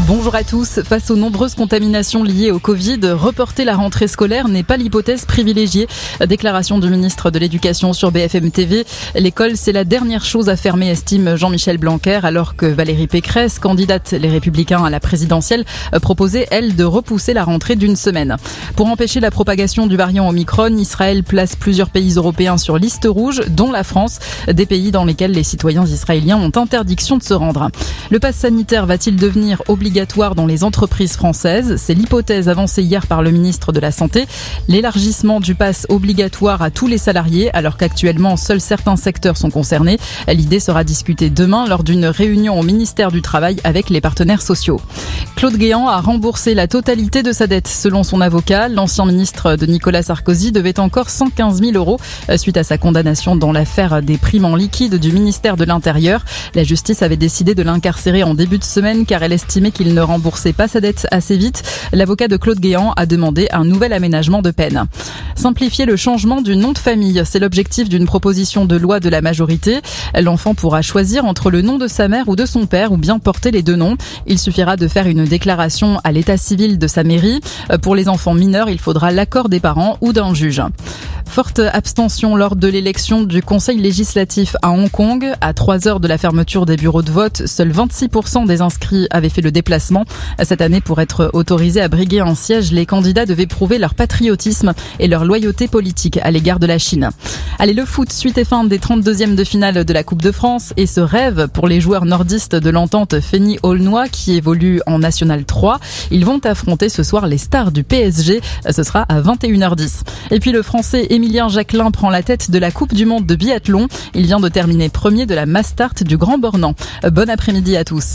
Bonjour à tous. Face aux nombreuses contaminations liées au Covid, reporter la rentrée scolaire n'est pas l'hypothèse privilégiée. Déclaration du ministre de l'Éducation sur BFM TV. L'école, c'est la dernière chose à fermer, estime Jean-Michel Blanquer, alors que Valérie Pécresse, candidate les Républicains à la présidentielle, proposait, elle, de repousser la rentrée d'une semaine. Pour empêcher la propagation du variant Omicron, Israël place plusieurs pays européens sur liste rouge, dont la France, des pays dans lesquels les citoyens israéliens ont interdiction de se rendre. Le pass sanitaire va-t-il devenir obligatoire obligatoire dans les entreprises françaises. C'est l'hypothèse avancée hier par le ministre de la Santé. L'élargissement du pass obligatoire à tous les salariés, alors qu'actuellement seuls certains secteurs sont concernés. L'idée sera discutée demain lors d'une réunion au ministère du Travail avec les partenaires sociaux. Claude Guéant a remboursé la totalité de sa dette. Selon son avocat, l'ancien ministre de Nicolas Sarkozy devait encore 115 000 euros suite à sa condamnation dans l'affaire des primes en liquide du ministère de l'Intérieur. La justice avait décidé de l'incarcérer en début de semaine car elle estimait qu'il ne remboursait pas sa dette assez vite, l'avocat de Claude Guéant a demandé un nouvel aménagement de peine. Simplifier le changement du nom de famille, c'est l'objectif d'une proposition de loi de la majorité. L'enfant pourra choisir entre le nom de sa mère ou de son père ou bien porter les deux noms. Il suffira de faire une déclaration à l'état civil de sa mairie. Pour les enfants mineurs, il faudra l'accord des parents ou d'un juge. Forte abstention lors de l'élection du Conseil législatif à Hong Kong. À trois heures de la fermeture des bureaux de vote, seuls 26% des inscrits avaient fait le déplacement. Cette année, pour être autorisés à briguer un siège, les candidats devaient prouver leur patriotisme et leur loyauté politique à l'égard de la Chine. Allez, le foot, suite et fin des 32e de finale de la Coupe de France et ce rêve pour les joueurs nordistes de l'entente Feni Aulnois qui évolue en National 3. Ils vont affronter ce soir les stars du PSG. Ce sera à 21h10. Et puis le français Emilien Jacquelin prend la tête de la Coupe du Monde de biathlon. Il vient de terminer premier de la Mastart du Grand Bornand. Bon après-midi à tous.